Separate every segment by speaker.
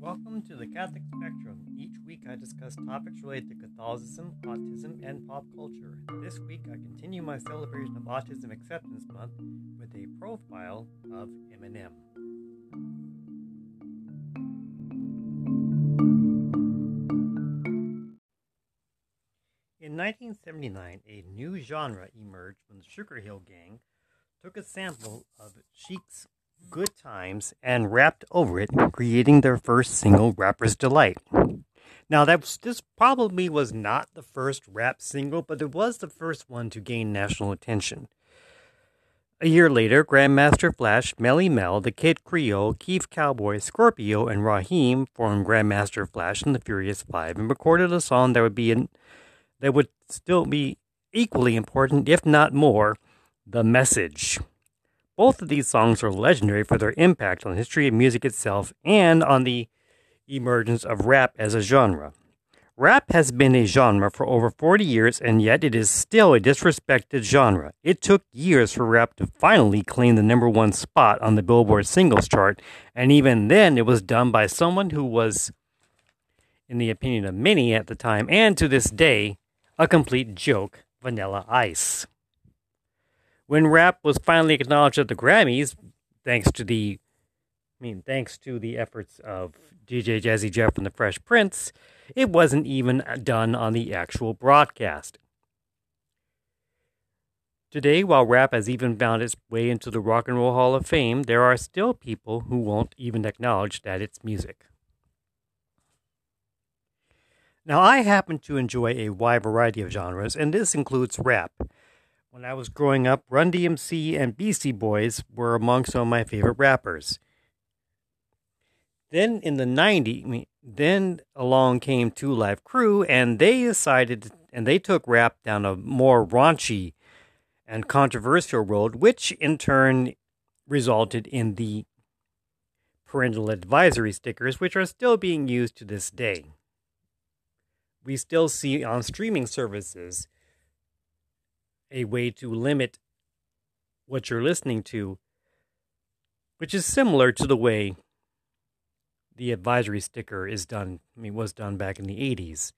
Speaker 1: Welcome to the Catholic Spectrum. Each week I discuss topics related to Catholicism, autism, and pop culture. This week I continue my celebration of Autism Acceptance Month with a profile of Eminem. 1979, a new genre emerged when the Sugar Hill Gang took a sample of Chic's Good Times and rapped over it, creating their first single, Rapper's Delight. Now, that was, this probably was not the first rap single, but it was the first one to gain national attention. A year later, Grandmaster Flash, Melle Mel, the Kid Creole, Keith Cowboy, Scorpio, and Raheem formed Grandmaster Flash and the Furious Five and recorded a song that would be in, that would still be equally important, if not more, the message. Both of these songs are legendary for their impact on the history of music itself and on the emergence of rap as a genre. Rap has been a genre for over 40 years, and yet it is still a disrespected genre. It took years for rap to finally claim the number one spot on the Billboard singles chart, and even then it was done by someone who was, in the opinion of many at the time and to this day, a complete joke Vanilla Ice. When rap was finally acknowledged at the Grammys, thanks to the I mean, thanks to the efforts of DJ Jazzy Jeff and the Fresh Prince, it wasn't even done on the actual broadcast. Today, while rap has even found its way into the Rock and Roll Hall of Fame, there are still people who won't even acknowledge that it's music. Now, I happen to enjoy a wide variety of genres, and this includes rap. When I was growing up, Run DMC and Beastie Boys were among some of my favorite rappers. Then in the 90s, then along came Two Live Crew, and they decided, and they took rap down a more raunchy and controversial road, which in turn resulted in the parental advisory stickers, which are still being used to this day we still see on streaming services a way to limit what you're listening to, which is similar to the way the advisory sticker is done, I mean, was done back in the 80s.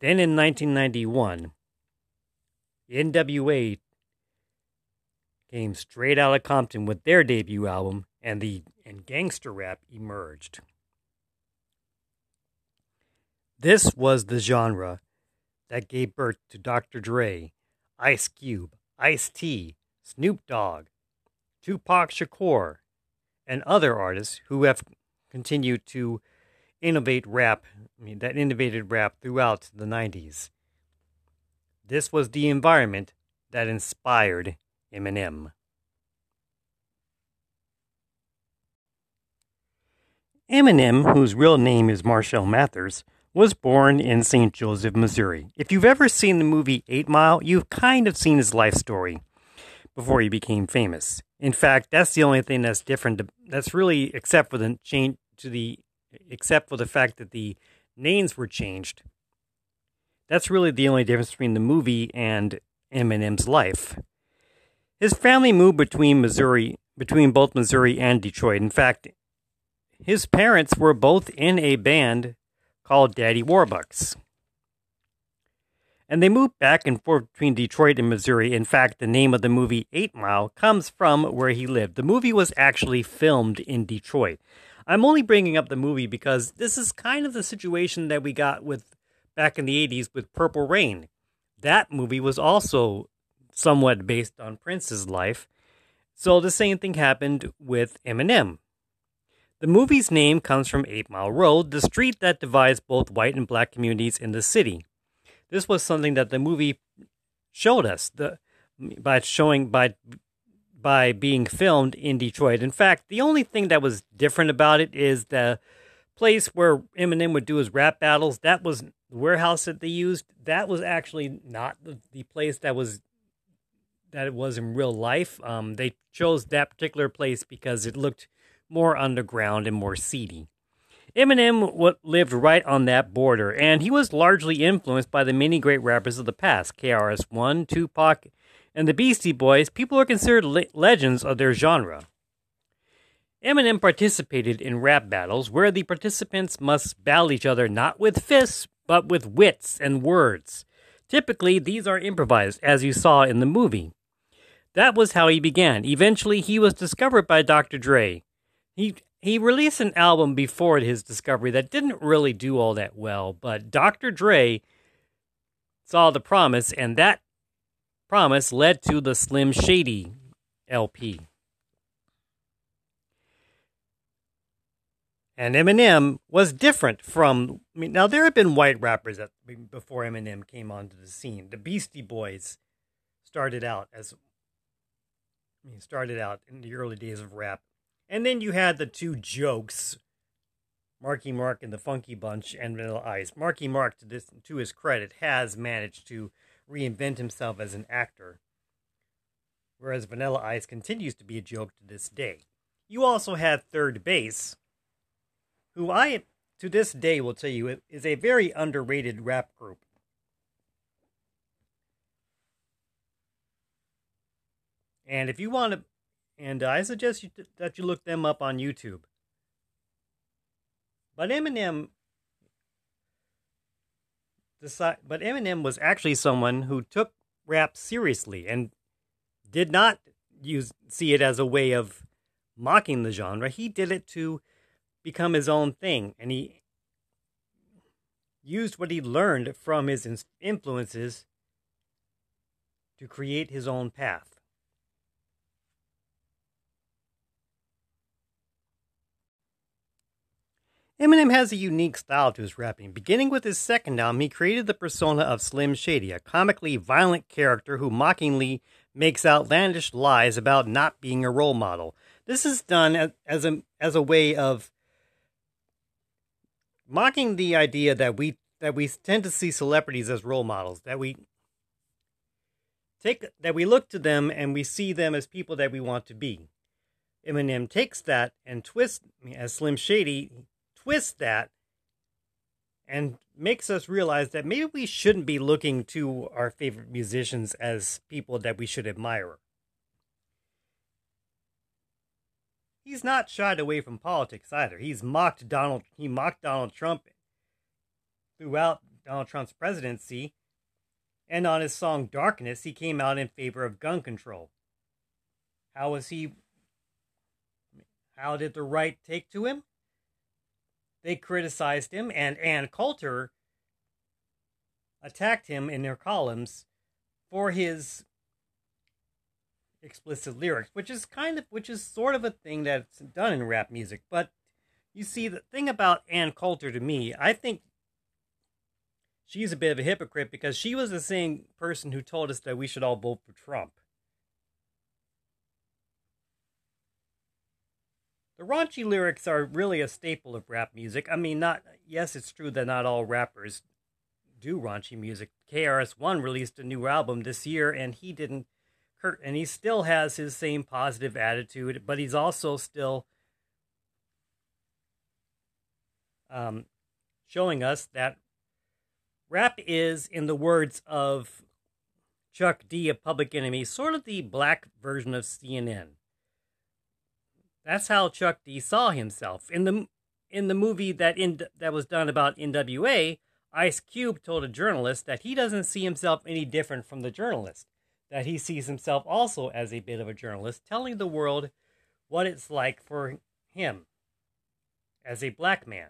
Speaker 1: Then in 1991, NWA came straight out of Compton with their debut album, and the and gangster rap emerged. This was the genre that gave birth to Dr. Dre, Ice Cube, Ice T, Snoop Dogg, Tupac Shakur, and other artists who have continued to innovate rap, I mean, that innovated rap throughout the 90s. This was the environment that inspired Eminem. Eminem, whose real name is Marshall Mathers, was born in St. Joseph, Missouri. If you've ever seen the movie Eight Mile, you've kind of seen his life story before he became famous. In fact, that's the only thing that's different. That's really except for the change to the except for the fact that the names were changed. That's really the only difference between the movie and Eminem's life. His family moved between Missouri, between both Missouri and Detroit. In fact, his parents were both in a band called Daddy Warbucks. And they moved back and forth between Detroit and Missouri. In fact, the name of the movie Eight Mile comes from where he lived. The movie was actually filmed in Detroit. I'm only bringing up the movie because this is kind of the situation that we got with back in the 80s with Purple Rain. That movie was also somewhat based on Prince's life. So the same thing happened with Eminem. The movie's name comes from Eight Mile Road, the street that divides both white and black communities in the city. This was something that the movie showed us the, by showing by by being filmed in Detroit. In fact, the only thing that was different about it is the place where Eminem would do his rap battles. That was the warehouse that they used. That was actually not the, the place that was that it was in real life. Um, they chose that particular place because it looked more underground and more seedy. Eminem lived right on that border, and he was largely influenced by the many great rappers of the past KRS One, Tupac, and the Beastie Boys. People are considered le- legends of their genre. Eminem participated in rap battles where the participants must battle each other not with fists, but with wits and words. Typically, these are improvised, as you saw in the movie. That was how he began. Eventually, he was discovered by Dr. Dre. He he released an album before his discovery that didn't really do all that well, but Dr. Dre saw the promise, and that promise led to the Slim Shady LP. And Eminem was different from. I mean, now there have been white rappers that before Eminem came onto the scene. The Beastie Boys started out as. I mean, started out in the early days of rap, and then you had the two jokes, Marky Mark and the Funky Bunch and Vanilla Ice. Marky Mark, to this to his credit, has managed to reinvent himself as an actor, whereas Vanilla Ice continues to be a joke to this day. You also had 3rd Base, who I, to this day, will tell you is a very underrated rap group. And if you want to, and I suggest you, that you look them up on YouTube. But Eminem, but Eminem was actually someone who took rap seriously and did not use see it as a way of mocking the genre. He did it to become his own thing, and he used what he learned from his influences to create his own path. Eminem has a unique style to his rapping. Beginning with his second album, he created the persona of Slim Shady, a comically violent character who mockingly makes outlandish lies about not being a role model. This is done as, a as a way of mocking the idea that we that we tend to see celebrities as role models, that we take that we look to them and we see them as people that we want to be. Eminem takes that and twists as Slim Shady twists that and makes us realize that maybe we shouldn't be looking to our favorite musicians as people that we should admire. he's not shied away from politics either. He's mocked Donald. He mocked Donald Trump throughout Donald Trump's presidency, and on his song "Darkness," he came out in favor of gun control. How was he? How did the right take to him? They criticized him, and Ann Coulter attacked him in their columns for his explicit lyrics, which is kind of which is sort of a thing that's done in rap music. But you see, the thing about Ann Coulter to me, I think she's a bit of a hypocrite because she was the same person who told us that we should all vote for Trump. The raunchy lyrics are really a staple of rap music. I mean, not yes, it's true that not all rappers do raunchy music. KRS One released a new album this year, and he didn't Kurt, and he still has his same positive attitude, but he's also still um, showing us that rap is, in the words of Chuck D of Public Enemy, sort of the black version of CNN. That's how Chuck D saw himself in the in the movie that in that was done about NWA. Ice Cube told a journalist that he doesn't see himself any different from the journalist that he sees himself also as a bit of a journalist, telling the world what it's like for him as a black man.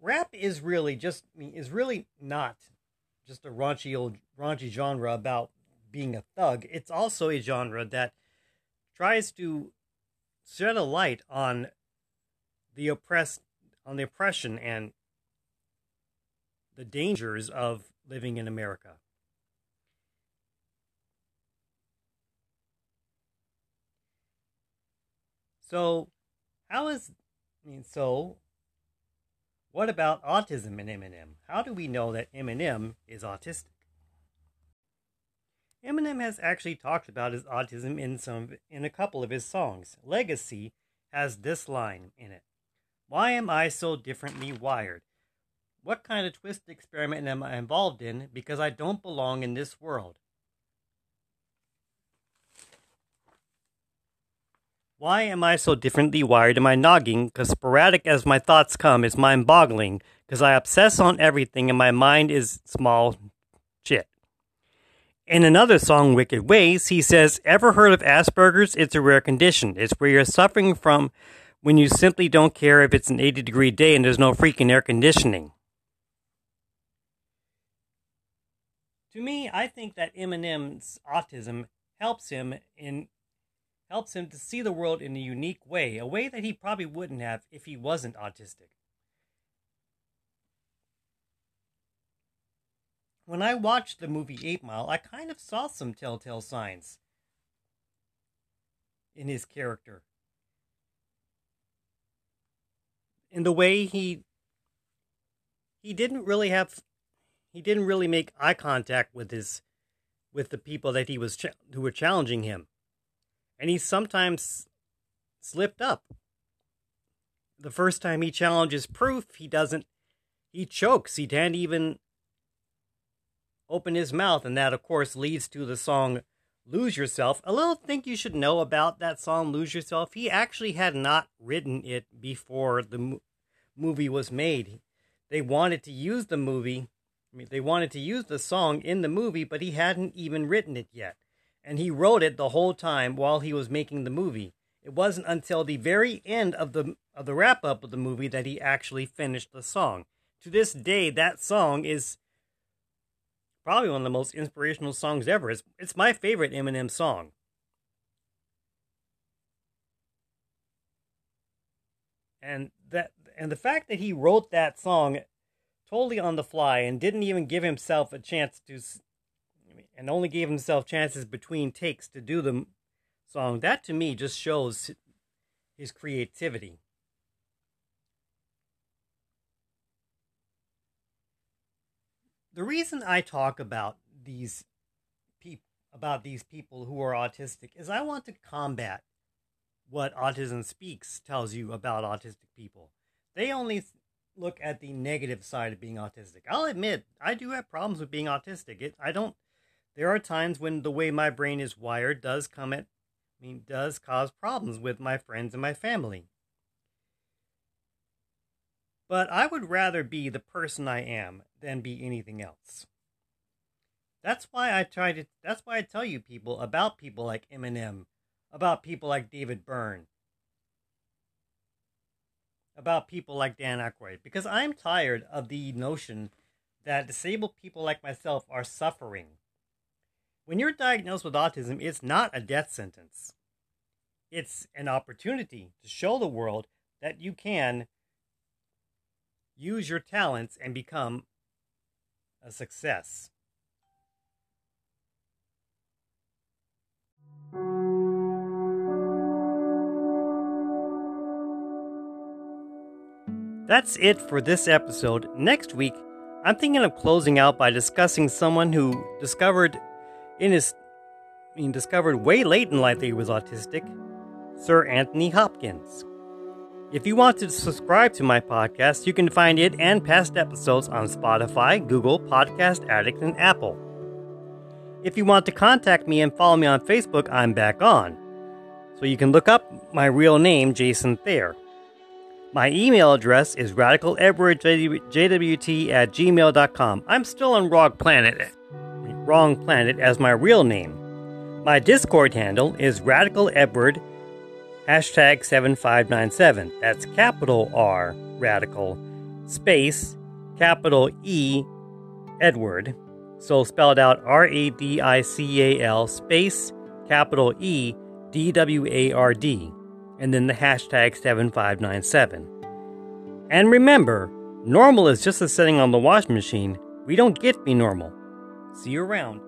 Speaker 1: Rap is really just is really not just a raunchy old raunchy genre about being a thug. It's also a genre that tries to shed a light on the oppressed on the oppression and the dangers of living in America. So, how is, I mean, so, what about autism in Eminem? How do we know that Eminem is autistic? Eminem has actually talked about his autism in some in a couple of his songs. Legacy has this line in it Why am I so differently wired? What kind of twist experiment am I involved in because I don't belong in this world? Why am I so differently wired in my noggin? Because sporadic as my thoughts come is mind boggling, because I obsess on everything and my mind is small shit. In another song, Wicked Ways, he says, Ever heard of Asperger's? It's a rare condition. It's where you're suffering from when you simply don't care if it's an 80 degree day and there's no freaking air conditioning. To me, I think that Eminem's autism helps him in helps him to see the world in a unique way, a way that he probably wouldn't have if he wasn't autistic. When I watched the movie 8 Mile, I kind of saw some telltale signs in his character. In the way he he didn't really have he didn't really make eye contact with his with the people that he was ch- who were challenging him and he sometimes slipped up. The first time he challenges proof, he doesn't, he chokes. He can't even open his mouth, and that, of course, leads to the song Lose Yourself. A little thing you should know about that song, Lose Yourself, he actually had not written it before the mo- movie was made. They wanted to use the movie, I mean, they wanted to use the song in the movie, but he hadn't even written it yet and he wrote it the whole time while he was making the movie. It wasn't until the very end of the of the wrap up of the movie that he actually finished the song. To this day, that song is probably one of the most inspirational songs ever. It's, it's my favorite Eminem song. And that and the fact that he wrote that song totally on the fly and didn't even give himself a chance to and only gave himself chances between takes to do the song, that to me just shows his creativity. The reason I talk about these people about these people who are autistic is I want to combat what Autism Speaks tells you about autistic people. They only look at the negative side of being autistic. I'll admit I do have problems with being autistic. It I don't there are times when the way my brain is wired does come at I mean does cause problems with my friends and my family. But I would rather be the person I am than be anything else. That's why I try to that's why I tell you people about people like Eminem, about people like David Byrne, about people like Dan Aykroyd, because I'm tired of the notion that disabled people like myself are suffering when you're diagnosed with autism, it's not a death sentence. It's an opportunity to show the world that you can use your talents and become a success. That's it for this episode. Next week, I'm thinking of closing out by discussing someone who discovered in his being discovered way late in life that he was autistic, Sir Anthony Hopkins. If you want to subscribe to my podcast, you can find it and past episodes on Spotify, Google, Podcast Addict, and Apple. If you want to contact me and follow me on Facebook, I'm back on. So you can look up my real name, Jason Thayer. My email address is radicaledwardjwt at gmail.com. I'm still on Wrong Planet Wrong Planet as my real name. My Discord handle is Radical Edward hashtag 7597. That's capital R Radical space capital E Edward. So spelled out R A D I C A L space capital E D W A R D and then the hashtag 7597. And remember, normal is just a setting on the washing machine. We don't get be normal. See you around.